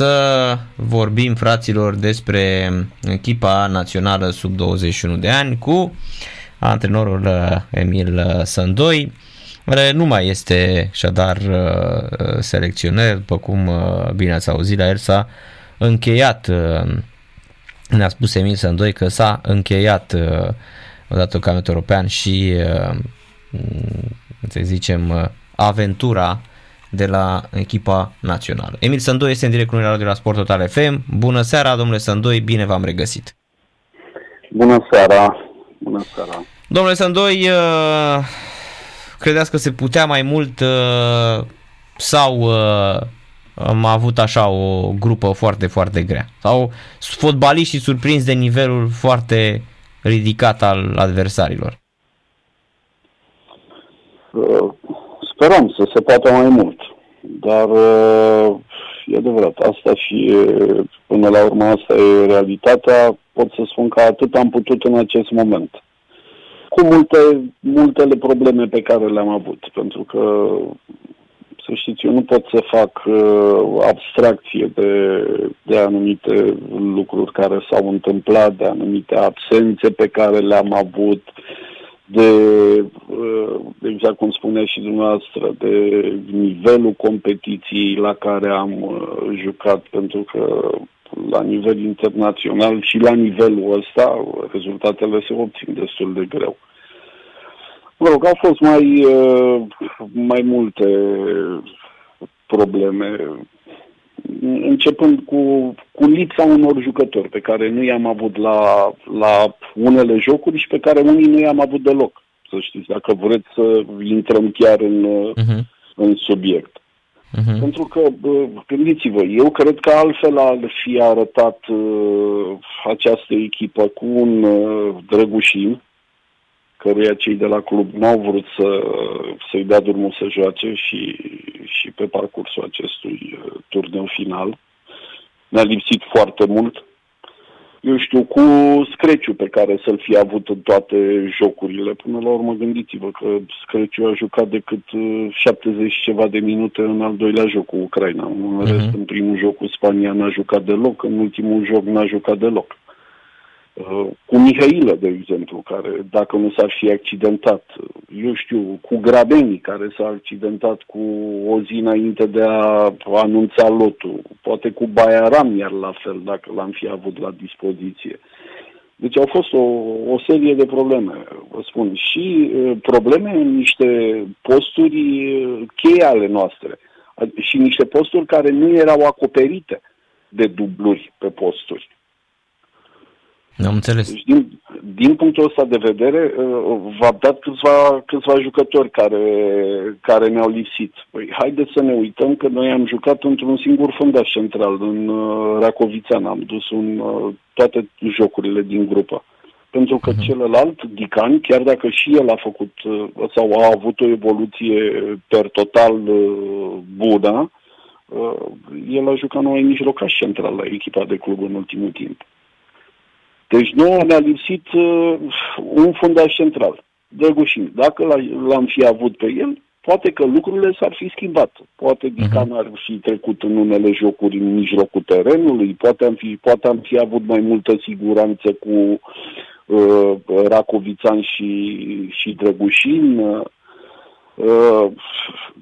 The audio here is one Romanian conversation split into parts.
Să vorbim, fraților, despre echipa națională sub 21 de ani cu antrenorul uh, Emil uh, Sandoi, care nu mai este așadar uh, selecționer, după cum bine ați auzit la el s-a încheiat, ne-a spus Emil Sandoi că s-a încheiat odată cu campionatul european și să zicem aventura de la echipa națională. Emil Sândoi este în direct cu noi de la Sport Total FM. Bună seara, domnule Sândoi, bine v-am regăsit. Bună seara, bună seara. Domnule Sândoi, uh, credeți că se putea mai mult uh, sau uh, am avut așa o grupă foarte, foarte grea? Sau fotbaliștii surprins de nivelul foarte ridicat al adversarilor? Sperăm să se poată mai mult. Dar e adevărat, asta și până la urmă asta e realitatea. Pot să spun că atât am putut în acest moment. Cu multe, multele probleme pe care le-am avut, pentru că să știți, eu nu pot să fac uh, abstracție de, de anumite lucruri care s-au întâmplat, de anumite absențe pe care le-am avut, uh, de, uh, exact cum spunea și dumneavoastră, de nivelul competiției la care am uh, jucat, pentru că la nivel internațional și la nivelul ăsta rezultatele se obțin destul de greu. Mă rog, au fost mai, uh, mai multe probleme începând cu, cu lipsa unor jucători pe care nu i-am avut la, la unele jocuri și pe care unii nu i-am avut deloc. Să știți, dacă vreți să intrăm chiar în, uh-huh. în subiect. Uh-huh. Pentru că, gândiți-vă, eu cred că altfel ar fi arătat uh, această echipă cu un uh, Drăgușin, căruia cei de la club n-au vrut să, să-i dea drumul să joace și, și pe parcursul acestui uh, turneu final. Ne-a lipsit foarte mult. Eu știu, cu Screciu pe care să-l fi avut în toate jocurile. Până la urmă, gândiți-vă că Screciu a jucat decât 70 uh, ceva de minute în al doilea joc cu Ucraina. În uh-huh. rest, în primul joc cu Spania n-a jucat deloc, în ultimul joc n-a jucat deloc. Uh, cu Mihailă, de exemplu, care dacă nu s-ar fi accidentat, eu știu, cu Grabeni, care s-a accidentat cu o zi înainte de a anunța lotul, poate cu Baiaram iar la fel, dacă l-am fi avut la dispoziție. Deci au fost o, o serie de probleme, vă spun, și uh, probleme în niște posturi uh, cheie ale noastre și niște posturi care nu erau acoperite de dubluri pe posturi. Am înțeles. Deci, din, din punctul ăsta de vedere, uh, v-am dat câțiva, câțiva jucători care, care ne-au lipsit. Păi, haideți să ne uităm că noi am jucat într-un singur fundaș central, în uh, Racovițean. Am dus un, uh, toate jocurile din grupă. Pentru că uh-huh. celălalt, Dican, chiar dacă și el a făcut sau a avut o evoluție per total bună, el a jucat numai mijlocaș central la echipa de club în ultimul timp. Deci nu ne-a lipsit uh, un fundaș central, Drăgușin. Dacă l-am fi avut pe el, poate că lucrurile s-ar fi schimbat. Poate mhm. Dican uh-huh. ar fi trecut în unele jocuri în mijlocul terenului, poate am fi, poate am fi avut mai multă siguranță cu uh, Racovițan și, și Drăgușin. Uh,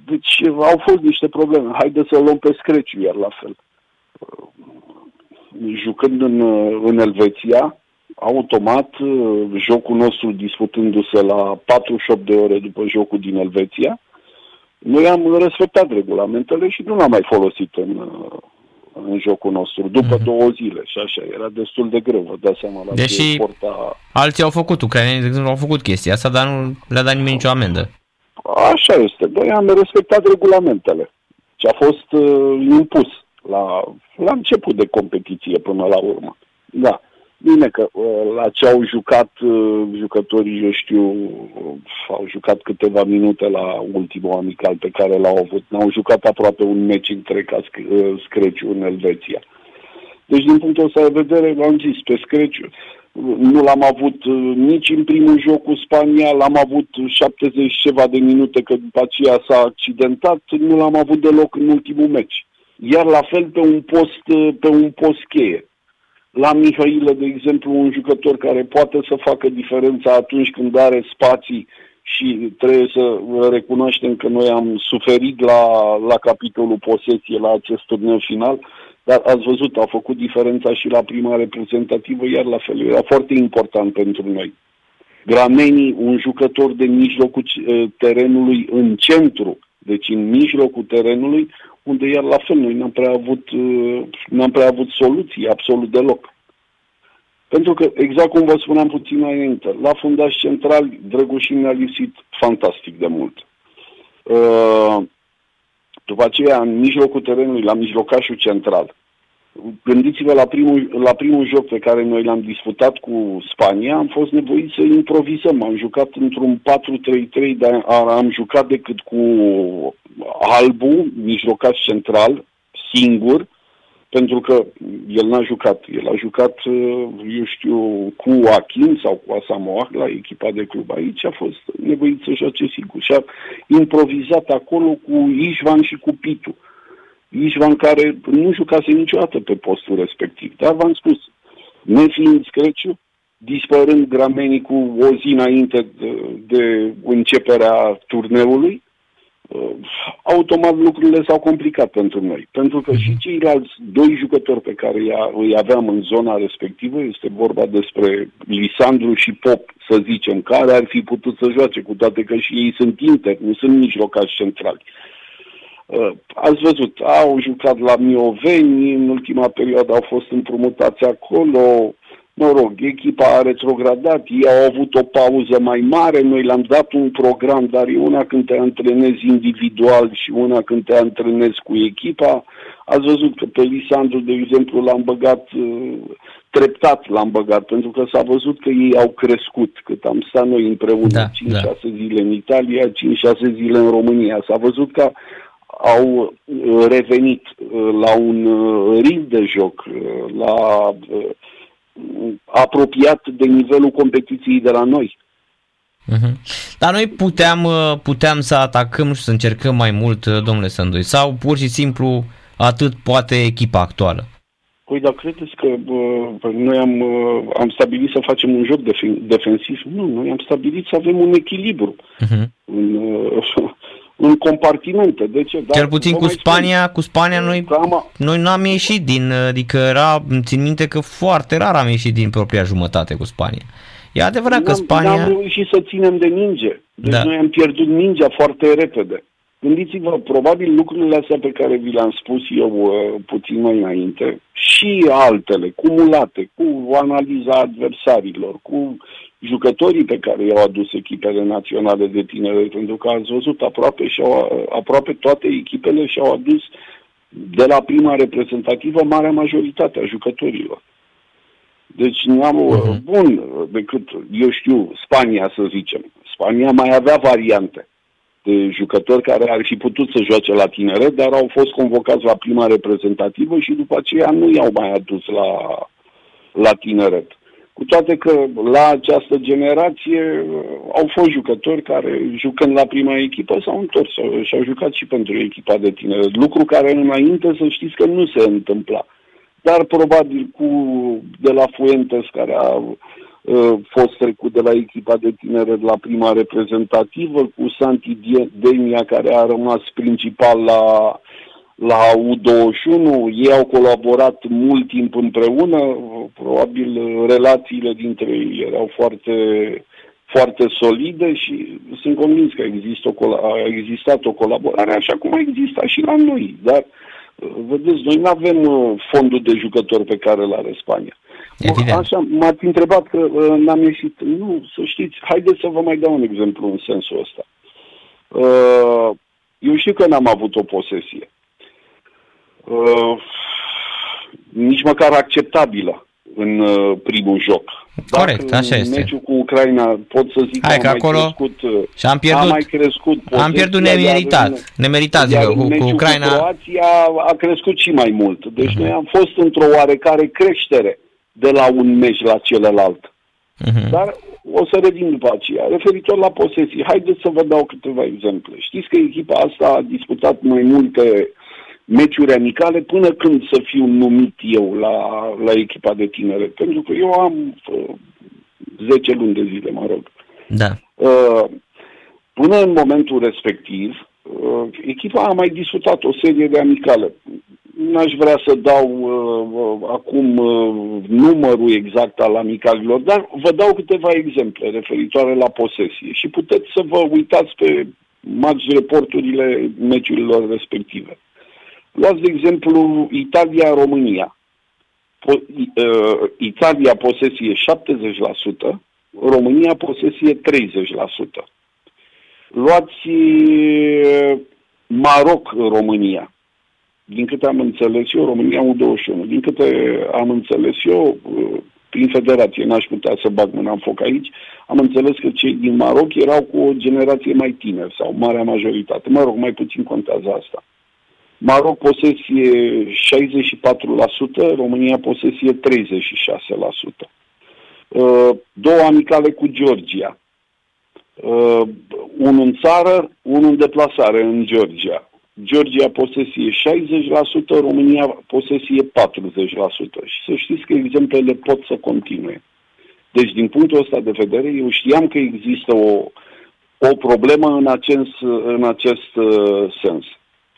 deci au fost niște probleme. Haideți să luăm pe Screciu iar la fel. Uh, jucând în, în Elveția, automat, jocul nostru disputându-se la 48 de ore după jocul din Elveția, noi am respectat regulamentele și nu l-am mai folosit în, în jocul nostru, după mm-hmm. două zile și așa, era destul de greu, vă dați seama la Deși porta... alții au făcut, ucrainenii, de exemplu, au făcut chestia asta, dar nu le-a dat nimeni nicio amendă. Așa este, noi am respectat regulamentele ce a fost uh, impus la, la început de competiție până la urmă. Da. Bine că uh, la ce au jucat uh, jucătorii, eu știu, uh, au jucat câteva minute la ultimul amical pe care l-au avut. N-au jucat aproape un meci întreg ca Screciu în Elveția. Deci, din punctul ăsta de vedere, am zis, pe Screciu, nu l-am avut nici în primul joc cu Spania, l-am avut 70 ceva de minute, că după aceea s-a accidentat, nu l-am avut deloc în ultimul meci. Iar la fel pe un post, pe un post cheie. La Mihailă, de exemplu, un jucător care poate să facă diferența atunci când are spații și trebuie să recunoaștem că noi am suferit la, la capitolul posesie la acest turneu final, dar ați văzut, a făcut diferența și la prima reprezentativă, iar la fel era foarte important pentru noi. Gramenii, un jucător de mijlocul eh, terenului în centru, deci în mijlocul terenului, unde iar la fel noi n-am prea avut, eh, n-am prea avut soluții absolut deloc. Pentru că, exact cum vă spuneam puțin înainte, la fundaș central, Drăgușin ne-a lipsit fantastic de mult. Uh, după aceea, în mijlocul terenului, la mijlocașul central, gândiți-vă la primul, la primul joc pe care noi l-am disputat cu Spania, am fost nevoit să improvizăm. Am jucat într-un 4-3-3, dar am jucat decât cu Albu, mijlocaș central, singur, pentru că el n-a jucat. El a jucat, uh, eu știu, cu Achim sau cu Asamoah la echipa de club aici, a fost nevoit să joace sigur și a improvizat acolo cu Ișvan și cu Pitu. Ișvan care nu jucase niciodată pe postul respectiv, dar v-am spus, nefiind Screciu, dispărând gramenii cu o zi înainte de, de începerea turneului, Uh, automat lucrurile s-au complicat pentru noi. Pentru că și mhm. ceilalți doi jucători pe care îi aveam în zona respectivă, este vorba despre Lisandru și Pop, să zicem, care ar fi putut să joace, cu toate că și ei sunt inter, nu sunt nici locați centrali. Uh, ați văzut, au jucat la Mioveni, în ultima perioadă au fost împrumutați acolo, mă rog, echipa a retrogradat, ei au avut o pauză mai mare, noi le-am dat un program, dar e una când te antrenezi individual și una când te antrenezi cu echipa. Ați văzut că pe Lisandru, de exemplu, l-am băgat uh, treptat l-am băgat, pentru că s-a văzut că ei au crescut, cât am stat noi împreună da, 5-6 da. zile în Italia, 5-6 zile în România. S-a văzut că au uh, revenit uh, la un ritm de joc, la apropiat de nivelul competiției de la noi. Uh-huh. Dar noi puteam, uh, puteam să atacăm și să încercăm mai mult, uh, domnule Sândui, sau pur și simplu atât poate echipa actuală? Păi, dar credeți că bă, noi am, uh, am stabilit să facem un joc def- defensiv? Nu, noi am stabilit să avem un echilibru. Uh-huh. În, în compartimente. De ce? Dar Cel puțin cu Spania, spun, cu Spania noi, am, noi nu am ieșit din, adică era, țin minte că foarte rar am ieșit din propria jumătate cu Spania. E adevărat că Spania... Nu am reușit să ținem de minge. Deci da. noi am pierdut mingea foarte repede. Gândiți-vă, probabil lucrurile astea pe care vi le-am spus eu uh, puțin mai înainte și altele, cumulate, cu analiza adversarilor, cu jucătorii pe care i-au adus echipele naționale de tinere, pentru că ați văzut aproape, și-au, aproape toate echipele și-au adus de la prima reprezentativă marea majoritate a jucătorilor. Deci nu am uh-huh. bun decât, eu știu, Spania să zicem. Spania mai avea variante de jucători care ar fi putut să joace la tinere, dar au fost convocați la prima reprezentativă și după aceea nu i-au mai adus la, la tineret. Cu toate că la această generație uh, au fost jucători care, jucând la prima echipă, s-au întors și au jucat și pentru echipa de tineret. Lucru care înainte să știți că nu se întâmpla. Dar probabil cu de la Fuentes, care a uh, fost trecut de la echipa de tineret la prima reprezentativă, cu Santi Demia, care a rămas principal la la U21, ei au colaborat mult timp împreună, probabil relațiile dintre ei erau foarte, foarte solide și sunt convins că există o, a existat o colaborare așa cum a existat și la noi. Dar, vedeți, noi nu avem uh, fondul de jucători pe care îl are Spania. Evident. Așa, m-ați întrebat că uh, n-am ieșit. Nu, să știți, haideți să vă mai dau un exemplu în sensul ăsta. Uh, eu știu că n-am avut o posesie uh, nici măcar acceptabilă în uh, primul joc. Corect, Dacă așa este. meciul cu Ucraina pot să zic Hai că, că acolo crescut, uh, și am pierdut, a mai crescut am pierdut nemeritat, în, nemeritat zic, cu, cu Ucraina. Cu Croația a crescut și mai mult. Deci uh-huh. noi am fost într-o oarecare creștere de la un meci la celălalt. Uh-huh. Dar o să revin după aceea. Referitor la posesii, haideți să vă dau câteva exemple. Știți că echipa asta a disputat mai multe meciuri amicale până când să fiu numit eu la, la echipa de tinere. Pentru că eu am uh, 10 luni de zile, mă rog. Da. Uh, până în momentul respectiv, uh, echipa a mai discutat o serie de amicale. N-aș vrea să dau uh, acum uh, numărul exact al amicalilor, dar vă dau câteva exemple referitoare la posesie și puteți să vă uitați pe match reporturile meciurilor respective. Luați, de exemplu, Italia-România. Po- uh, Italia posesie 70%, România posesie 30%. Luați uh, Maroc-România. Din câte am înțeles eu, România U21. Din câte am înțeles eu, uh, prin federație, n-aș putea să bag mâna în foc aici, am înțeles că cei din Maroc erau cu o generație mai tineri sau marea majoritate. Mă rog, mai puțin contează asta. Maroc posesie 64%, România posesie 36%. Uh, două amicale cu Georgia. Uh, unul în țară, unul în deplasare în Georgia. Georgia posesie 60%, România posesie 40%. Și să știți că exemplele pot să continue. Deci, din punctul ăsta de vedere, eu știam că există o, o problemă în acest, în acest uh, sens.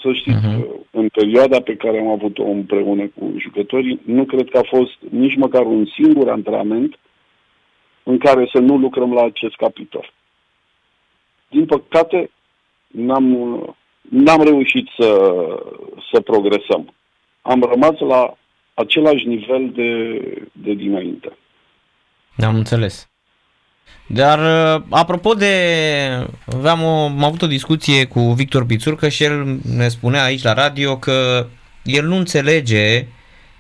Să știți, uh-huh. în perioada pe care am avut-o împreună cu jucătorii, nu cred că a fost nici măcar un singur antrenament în care să nu lucrăm la acest capitol. Din păcate, n-am, n-am reușit să, să progresăm. Am rămas la același nivel de, de dinainte. Am înțeles. Dar, uh, apropo de... Aveam o, am avut o discuție cu Victor Pițurcă și el ne spunea aici la radio că el nu înțelege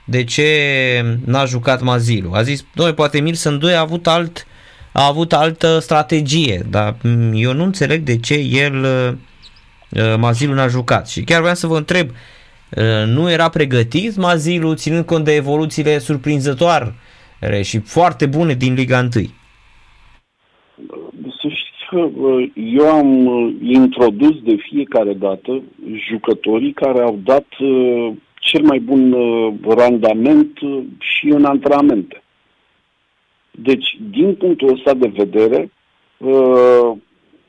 de ce n-a jucat Mazilu. A zis, noi poate Emil Sândoi a avut alt a avut altă strategie, dar eu nu înțeleg de ce el uh, uh, Mazilu n-a jucat. Și chiar vreau să vă întreb, nu era pregătit Mazilu ținând cont de evoluțiile surprinzătoare și foarte bune din Liga 1? Că eu am uh, introdus de fiecare dată jucătorii care au dat uh, cel mai bun uh, randament și în antrenamente. Deci, din punctul ăsta de vedere,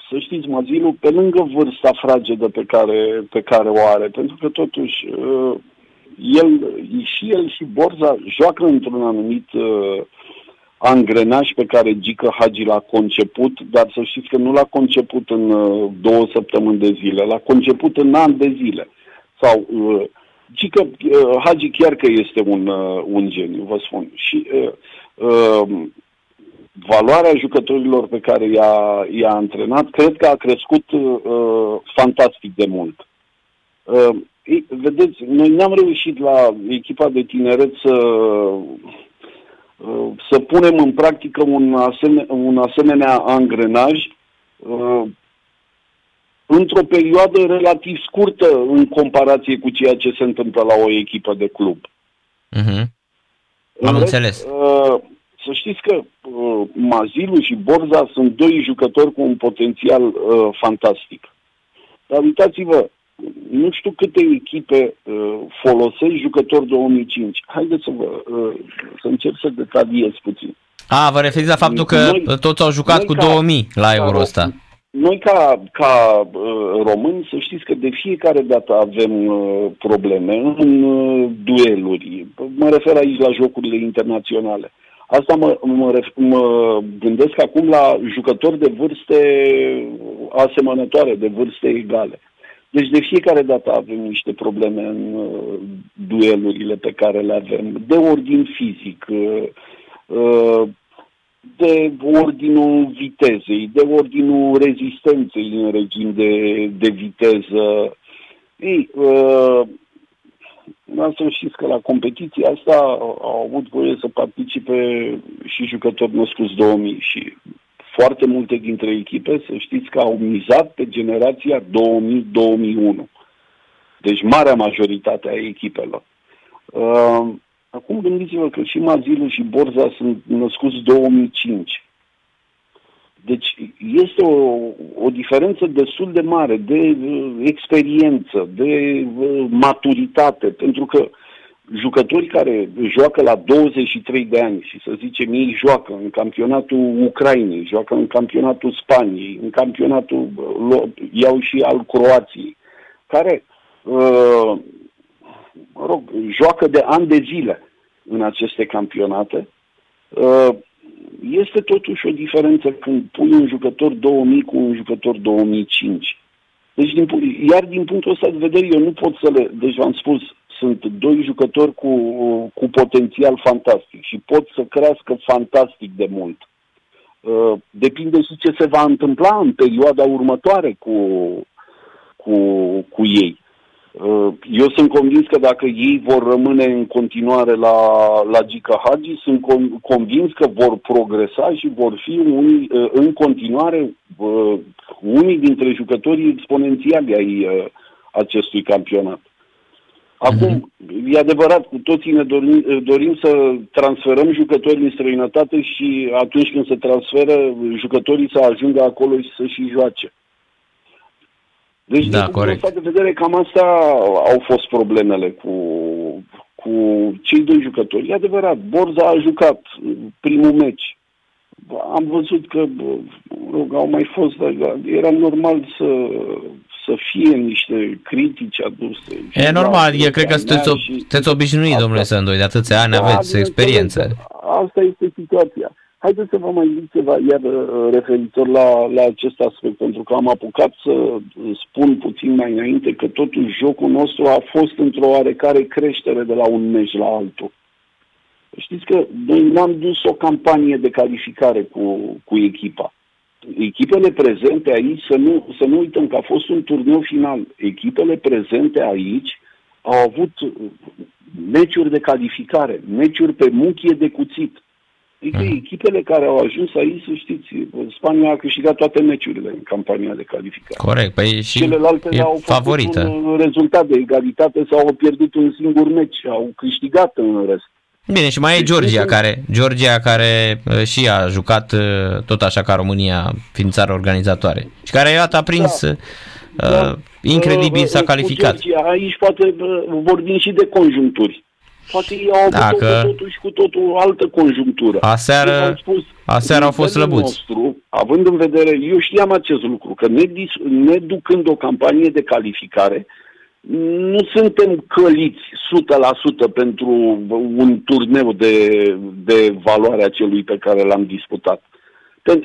să știți, Mazilu, pe lângă vârsta fragedă pe care, pe care o are, pentru că totuși el, și el și Borza joacă într-un anumit uh, angrenaj pe care Gică Hagi l-a conceput, dar să știți că nu l-a conceput în uh, două săptămâni de zile, l-a conceput în an de zile. Sau uh, Gică uh, Hagi chiar că este un, uh, un geniu, vă spun. Și uh, uh, valoarea jucătorilor pe care i-a, i-a antrenat, cred că a crescut uh, fantastic de mult. Uh, vedeți, noi n-am reușit la echipa de tineret să Uh, să punem în practică un, asemenea, un asemenea angrenaj uh, într-o perioadă relativ scurtă în comparație cu ceea ce se întâmplă la o echipă de club. Uh-huh. Am rest, înțeles. Uh, să știți că uh, Mazilu și Borza sunt doi jucători cu un potențial uh, fantastic. Dar uitați-vă, nu știu câte echipe uh, folosesc jucători 2005. Haideți să, vă, uh, să încerc să detaliez puțin. A, vă referiți la faptul că noi, toți au jucat cu ca, 2000 la Euro ăsta. Noi ca, ca uh, români să știți că de fiecare dată avem uh, probleme în uh, dueluri. Mă refer aici la jocurile internaționale. Asta mă, mă, ref, mă gândesc acum la jucători de vârste asemănătoare, de vârste egale. Deci de fiecare dată avem niște probleme în uh, duelurile pe care le avem, de ordin fizic, uh, uh, de ordinul vitezei, de ordinul rezistenței în regim de, de viteză. Ei, uh, să știți că la competiția asta au avut voie să participe și jucători născuți 2000 și foarte multe dintre echipe, să știți că au mizat pe generația 2000-2001. Deci marea majoritate a echipelor. Uh, acum gândiți-vă că și Mazilu și Borza sunt născuți 2005. Deci este o, o diferență destul de mare de uh, experiență, de uh, maturitate, pentru că jucătorii care joacă la 23 de ani și să zicem ei joacă în campionatul Ucrainei, joacă în campionatul Spaniei, în campionatul, uh, iau și al Croației, care, uh, mă rog, joacă de ani de zile în aceste campionate, uh, este totuși o diferență când pui un jucător 2000 cu un jucător 2005. Deci, din, iar din punctul ăsta de vedere, eu nu pot să le... Deci, v-am spus, sunt doi jucători cu, cu potențial fantastic și pot să crească fantastic de mult. Uh, depinde și ce se va întâmpla în perioada următoare cu, cu, cu ei. Uh, eu sunt convins că dacă ei vor rămâne în continuare la, la Gica Hagi, sunt convins că vor progresa și vor fi unii, uh, în continuare uh, unii dintre jucătorii exponențiali ai acestui campionat. Acum, mm-hmm. e adevărat, cu toții ne dorim, dorim să transferăm jucătorii în străinătate și atunci când se transferă, jucătorii să ajungă acolo și să și joace. Deci, da, din corect. de vedere, cam asta au fost problemele cu, cu cei doi jucători. E adevărat, Borza a jucat primul meci. Am văzut că rog, au mai fost, dar era normal să, să fie niște critici aduse. E normal, eu cred că sunteți, și... sunteți obișnuit, domnule Sândoi, de atâția ani da, aveți experiență. Asta este situația. Haideți să vă mai zic ceva iar uh, referitor la, la acest aspect, pentru că am apucat să spun puțin mai înainte că totuși jocul nostru a fost într-o oarecare creștere de la un meci la altul. Știți că noi n-am dus o campanie de calificare cu, cu echipa. Echipele prezente aici, să nu, să nu uităm că a fost un turneu final. Echipele prezente aici au avut meciuri de calificare, meciuri pe muchie de cuțit Adică mm. echipele care au ajuns aici, să știți, Spania a câștigat toate meciurile în campania de calificare. Corect, păi și Celelalte e au favorită. un rezultat de egalitate sau au pierdut un singur meci, au câștigat în rest. Bine, și mai e deci Georgia care, Georgia care uh, și a jucat uh, tot așa ca România, fiind țară organizatoare. Și care, iată, a prins da. Uh, da. incredibil, s-a calificat. Georgia, aici poate vorbim și de conjunturi. Poate ei au avut Dacă... totuși cu totul altă conjunctură. Aseară, spus, aseară au fost slăbuți. Nostru, având în vedere, eu știam acest lucru, că ne, ne ducând o campanie de calificare, nu suntem căliți 100% pentru un turneu de, de valoare a celui pe care l-am disputat.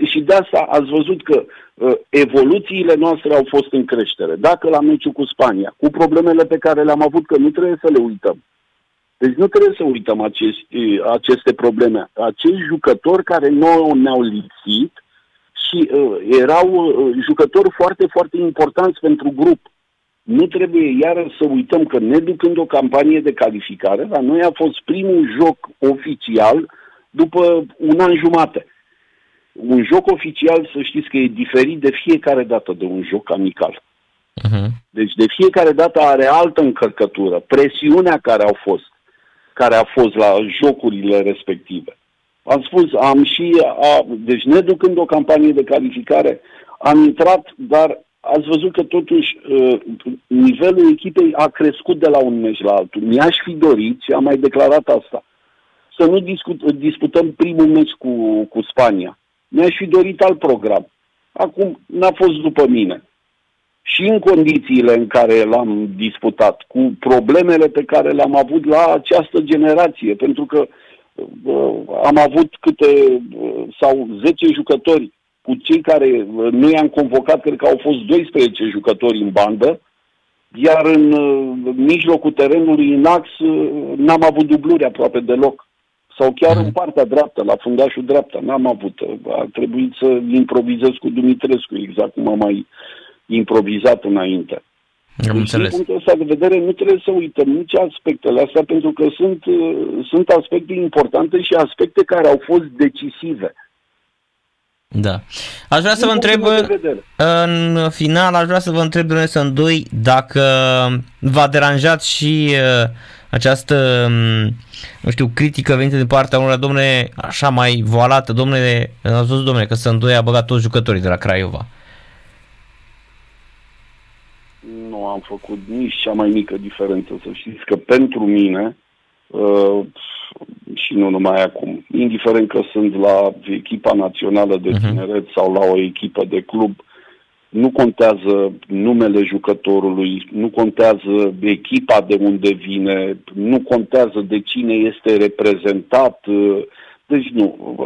Și de asta ați văzut că uh, evoluțiile noastre au fost în creștere. Dacă la meciul cu Spania, cu problemele pe care le-am avut, că nu trebuie să le uităm, deci nu trebuie să uităm aceste, aceste probleme. Acești jucători care nu ne-au lipsit și uh, erau uh, jucători foarte, foarte importanți pentru grup. Nu trebuie iară să uităm că ne ducând o campanie de calificare, la noi a fost primul joc oficial după un an jumate. Un joc oficial, să știți că e diferit de fiecare dată de un joc amical. Uh-huh. Deci de fiecare dată are altă încărcătură. Presiunea care au fost, care a fost la jocurile respective. Am spus, am și, a, deci ne ducând o campanie de calificare, am intrat, dar ați văzut că totuși uh, nivelul echipei a crescut de la un meci la altul. Mi-aș fi dorit, și am mai declarat asta, să nu discut, disputăm primul meci cu, cu Spania. Mi-aș fi dorit alt program. Acum n-a fost după mine și în condițiile în care l-am disputat, cu problemele pe care le-am avut la această generație, pentru că uh, am avut câte, uh, sau 10 jucători cu cei care uh, nu i-am convocat, cred că au fost 12 jucători în bandă, iar în uh, mijlocul terenului, în ax, uh, n-am avut dubluri aproape deloc. Sau chiar mm. în partea dreaptă, la fundașul dreapta, n-am avut. A trebuit să improvizez cu Dumitrescu, exact cum am mai uh, improvizat înainte. Am deci, înțeles. din punctul ăsta de vedere, nu trebuie să uităm nici aspectele astea, pentru că sunt, uh, sunt aspecte importante și aspecte care au fost decisive. Da. Aș vrea să vă întreb, în final, aș vrea să vă întreb, domnule Sândoi, dacă v-a deranjat și uh, această, mm, nu știu, critică venită din partea unor domne așa mai voalată, domne, am văzut domne că Sândoi a băgat toți jucătorii de la Craiova. Nu am făcut nici cea mai mică diferență, să știți că pentru mine uh, și nu numai acum, indiferent că sunt la echipa națională de mhm. tineret uh-huh. sau la o echipă de club, nu contează numele jucătorului, nu contează echipa de unde vine, nu contează de cine este reprezentat. Deci nu,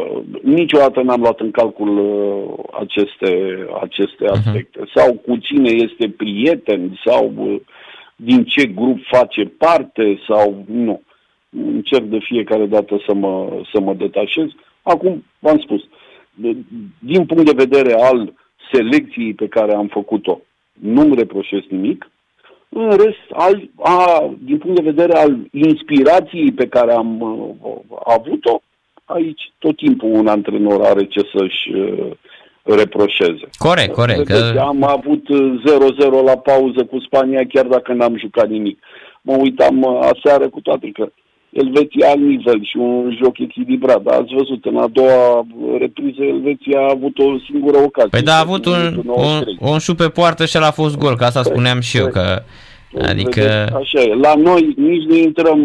niciodată n-am luat în calcul uh, aceste, aceste mhm. aspecte. Uh-huh. Sau cu cine este prieten, sau uh, din ce grup face parte, sau nu. Încerc de fiecare dată să mă, să mă detașez. Acum, v-am spus, din punct de vedere al selecției pe care am făcut-o. Nu-mi reproșesc nimic. În rest, al, a, din punct de vedere al inspirației pe care am uh, avut-o, aici tot timpul un antrenor are ce să-și uh, reproșeze. Corect, corect. Că... Am avut 0-0 la pauză cu Spania chiar dacă n-am jucat nimic. Mă uitam uh, aseară cu toate că Elveția alt nivel și un joc echilibrat. Dar ați văzut, în a doua repriză Elveția a avut o singură ocazie. Păi da, a avut un, un, un șut pe poartă și el a fost gol, că asta păi, spuneam și eu, păi, că Adică... Așa e. La noi nici nu intrăm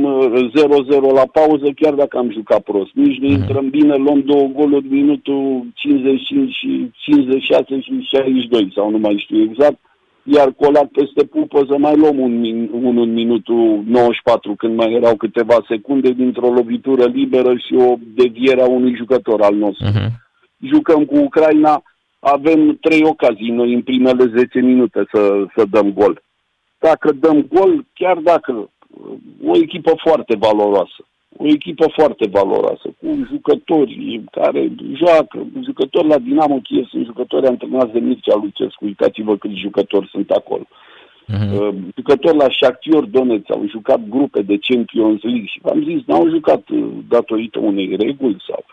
0-0 uh, la pauză, chiar dacă am jucat prost. Nici nu uh-huh. intrăm bine, luăm două goluri minutul 55 și 56 și 62, sau nu mai știu exact iar colac peste pupă să mai luăm un, min, un în minutul 94 când mai erau câteva secunde dintr-o lovitură liberă și o deviere a unui jucător al nostru. Uh-huh. Jucăm cu Ucraina, avem trei ocazii noi în primele 10 minute să, să dăm gol. Dacă dăm gol, chiar dacă o echipă foarte valoroasă, o echipă foarte valoroasă, cu jucători care joacă, jucători la Dinamo Kiev sunt jucători antrenați de Mircea Lucescu, uitați-vă câți jucători sunt acolo. Uh-huh. Jucători la Shakhtar Donetsk au jucat grupe de Champions League și v-am zis, n-au jucat uh, datorită unei reguli sau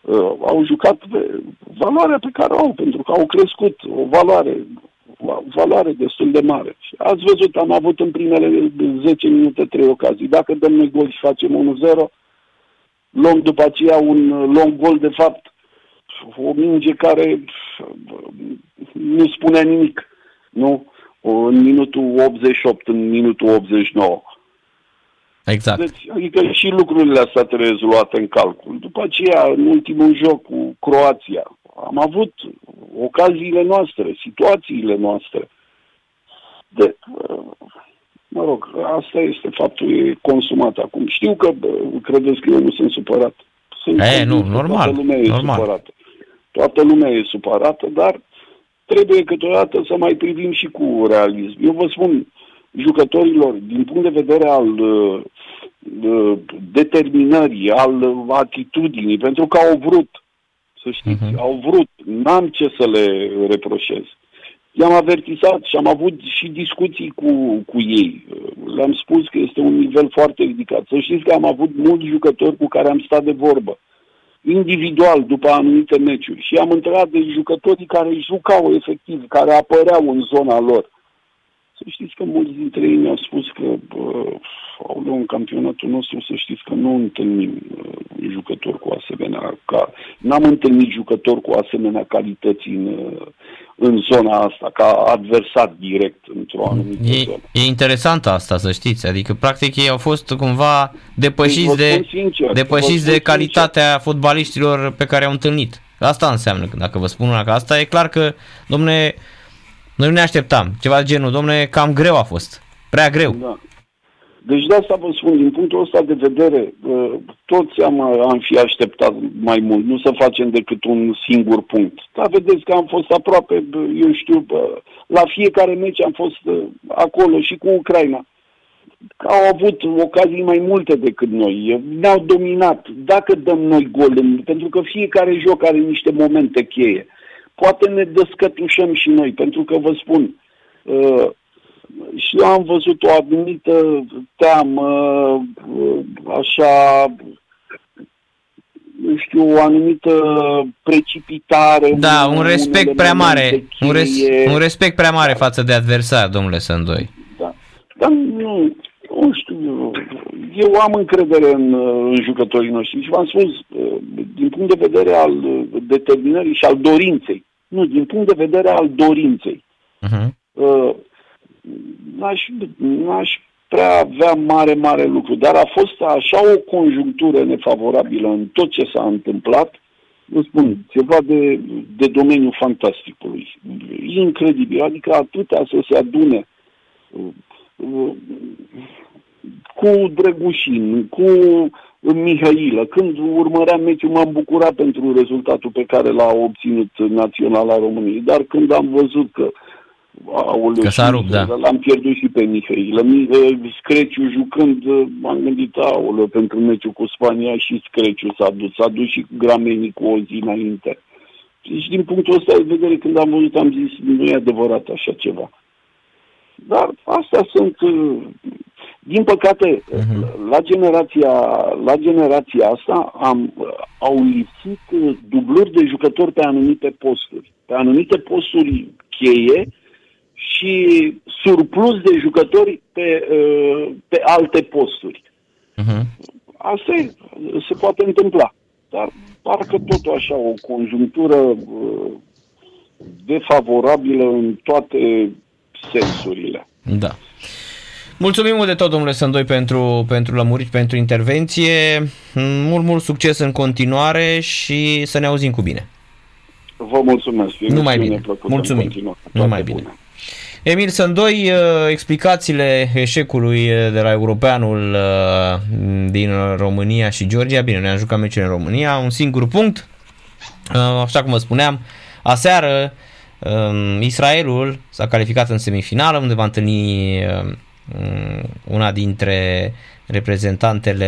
uh, au jucat pe valoarea pe care o au, pentru că au crescut o valoare valoare destul de mare. Și ați văzut, am avut în primele 10 minute trei ocazii. Dacă dăm noi gol și facem 1-0, luăm după aceea un long gol, de fapt, o minge care nu spune nimic. Nu? În minutul 88, în minutul 89. Exact. Deci, adică și lucrurile astea trebuie luate în calcul. După aceea, în ultimul joc cu Croația, am avut ocaziile noastre, situațiile noastre. De, mă rog, asta este faptul, e consumat acum. Știu că credeți că eu nu sunt supărat. Sunt e, nu, normal. Toată lumea e normal. supărată. Toată lumea e supărată, dar trebuie câteodată să mai privim și cu realism. Eu vă spun, jucătorilor, din punct de vedere al uh, uh determinării, al atitudinii, pentru că au vrut, să știți, uh-huh. au vrut, n-am ce să le reproșez. I-am avertizat și am avut și discuții cu, cu ei. Le-am spus că este un nivel foarte ridicat. Să știți că am avut mulți jucători cu care am stat de vorbă, individual, după anumite meciuri. Și am întrebat de jucătorii care jucau efectiv, care apăreau în zona lor. Să știți că mulți dintre ei mi-au spus că au luat în campionatul nostru, să știți că nu întâlnim uh, jucători cu asemenea, ca, n-am întâlnit jucători cu asemenea calități în, uh, în zona asta, ca adversar direct într-o anumită e, zonă. E interesant asta, să știți, adică practic ei au fost cumva depășiți de, sincer, depășiți de calitatea sincer. fotbaliștilor pe care au întâlnit. Asta înseamnă, dacă vă spun una, că asta e clar că, domne, noi nu ne așteptam. Ceva de genul, domne, cam greu a fost. Prea greu. Da. Deci de asta vă spun, din punctul ăsta de vedere, uh, toți am, am fi așteptat mai mult, nu să facem decât un singur punct. Dar vedeți că am fost aproape, eu știu, la fiecare meci am fost uh, acolo și cu Ucraina. Au avut ocazii mai multe decât noi, ne-au dominat. Dacă dăm noi gol, pentru că fiecare joc are niște momente cheie poate ne descătușăm și noi, pentru că vă spun, uh, și eu am văzut o anumită teamă, uh, așa, nu știu, o anumită precipitare. Da, un respect prea mare, un, res, un respect prea mare față de adversar, domnule Sândoi. Da, dar nu, nu știu, eu am încredere în, în jucătorii noștri și v-am spus, din punct de vedere al determinării și al dorinței. Nu, din punct de vedere al dorinței. Uh-huh. N-aș, n-aș prea avea mare, mare lucru, dar a fost așa o conjunctură nefavorabilă în tot ce s-a întâmplat, vă spun, ceva de, de domeniul fantasticului. Incredibil, adică atâtea să se adune cu Drăgușin, cu Mihailă. Când urmăream meciul m-am bucurat pentru rezultatul pe care l-a obținut Naționala României, dar când am văzut că Aoleu, că s-a rupt, da. L-am pierdut și pe Mihailă. Screciu jucând, m-am gândit, aoleu, pentru meciul cu Spania și Screciu s-a dus. S-a dus și Gramenii cu o zi înainte. Deci, din punctul ăsta de vedere, când am văzut, am zis, nu e adevărat așa ceva. Dar astea sunt, uh, din păcate, uh-huh. la, generația, la generația asta am, uh, au lipsit uh, dubluri de jucători pe anumite posturi. Pe anumite posturi cheie și surplus de jucători pe, pe alte posturi. Uh-huh. Asta e, se poate întâmpla. Dar parcă tot așa o conjunctură defavorabilă în toate sensurile. Da. Mulțumim mult de tot, domnule Sândoi, pentru, pentru lămuriri, pentru intervenție. Mult, mult succes în continuare și să ne auzim cu bine. Vă mulțumesc. Nu mai bine. Mulțumim. Nu mai bine. Emil Sândoi, uh, explicațiile eșecului uh, de la europeanul uh, din România și Georgia. Bine, ne-am jucat meciul în România. Un singur punct. Așa cum vă spuneam, aseară Israelul s-a calificat în semifinală unde va întâlni una dintre reprezentantele